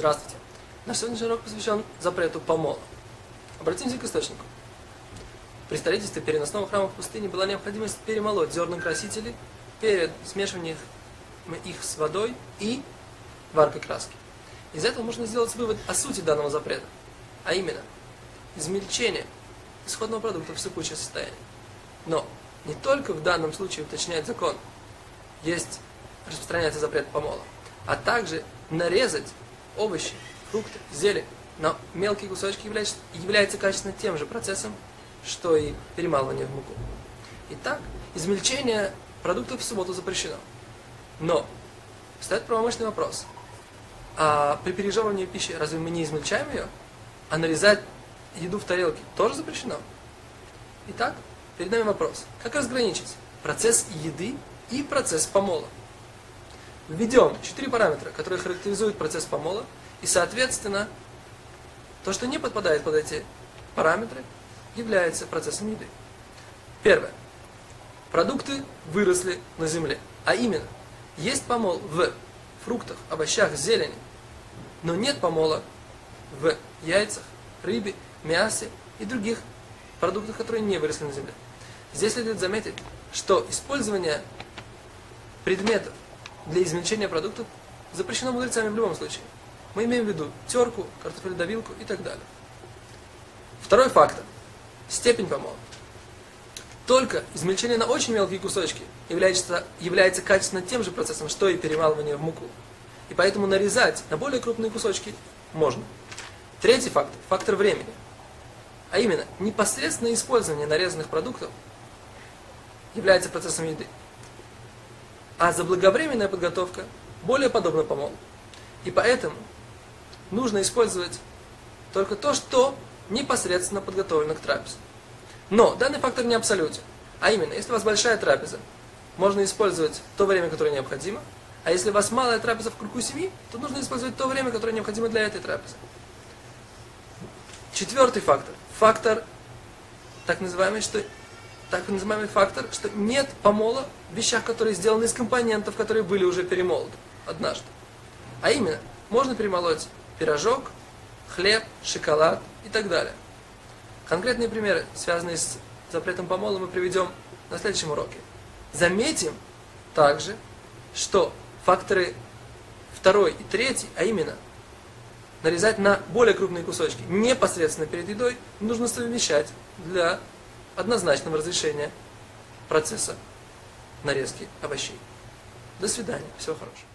Здравствуйте. Наш сегодняшний урок посвящен запрету помола. Обратимся к источнику. При строительстве переносного храма в пустыне была необходимость перемолоть зерна красителей перед смешиванием их с водой и варкой краски. Из этого можно сделать вывод о сути данного запрета, а именно измельчение исходного продукта в сыпучее состояние. Но не только в данном случае уточняет закон, есть распространяется запрет помола, а также нарезать овощи, фрукты, зелень на мелкие кусочки является, является качественно тем же процессом, что и перемалывание в муку. Итак, измельчение продуктов в субботу запрещено. Но встает правомощный вопрос. А при пережевывании пищи разве мы не измельчаем ее? А нарезать еду в тарелке тоже запрещено? Итак, перед нами вопрос. Как разграничить процесс еды и процесс помола? Введем четыре параметра, которые характеризуют процесс помола, и, соответственно, то, что не подпадает под эти параметры, является процессом еды. Первое. Продукты выросли на земле. А именно, есть помол в фруктах, овощах, зелени, но нет помола в яйцах, рыбе, мясе и других продуктах, которые не выросли на земле. Здесь следует заметить, что использование предметов для измельчения продуктов запрещено мудрецами в любом случае. Мы имеем в виду терку, картофеледовилку и так далее. Второй фактор. Степень помола. Только измельчение на очень мелкие кусочки является, является качественно тем же процессом, что и перемалывание в муку. И поэтому нарезать на более крупные кусочки можно. Третий фактор. Фактор времени. А именно, непосредственное использование нарезанных продуктов является процессом еды. А заблаговременная подготовка более подобна помолу. И поэтому нужно использовать только то, что непосредственно подготовлено к трапезе. Но данный фактор не абсолютен. А именно, если у вас большая трапеза, можно использовать то время, которое необходимо, а если у вас малая трапеза в кругу семьи, то нужно использовать то время, которое необходимо для этой трапезы. Четвертый фактор. Фактор, так называемый, что, так называемый фактор, что нет помола в вещах, которые сделаны из компонентов, которые были уже перемолоты однажды. А именно, можно перемолоть пирожок, хлеб, шоколад и так далее. Конкретные примеры, связанные с запретом помола, мы приведем на следующем уроке. Заметим также, что факторы второй и третий, а именно нарезать на более крупные кусочки непосредственно перед едой, нужно совмещать для однозначного разрешения процесса нарезки овощей. До свидания. Всего хорошего.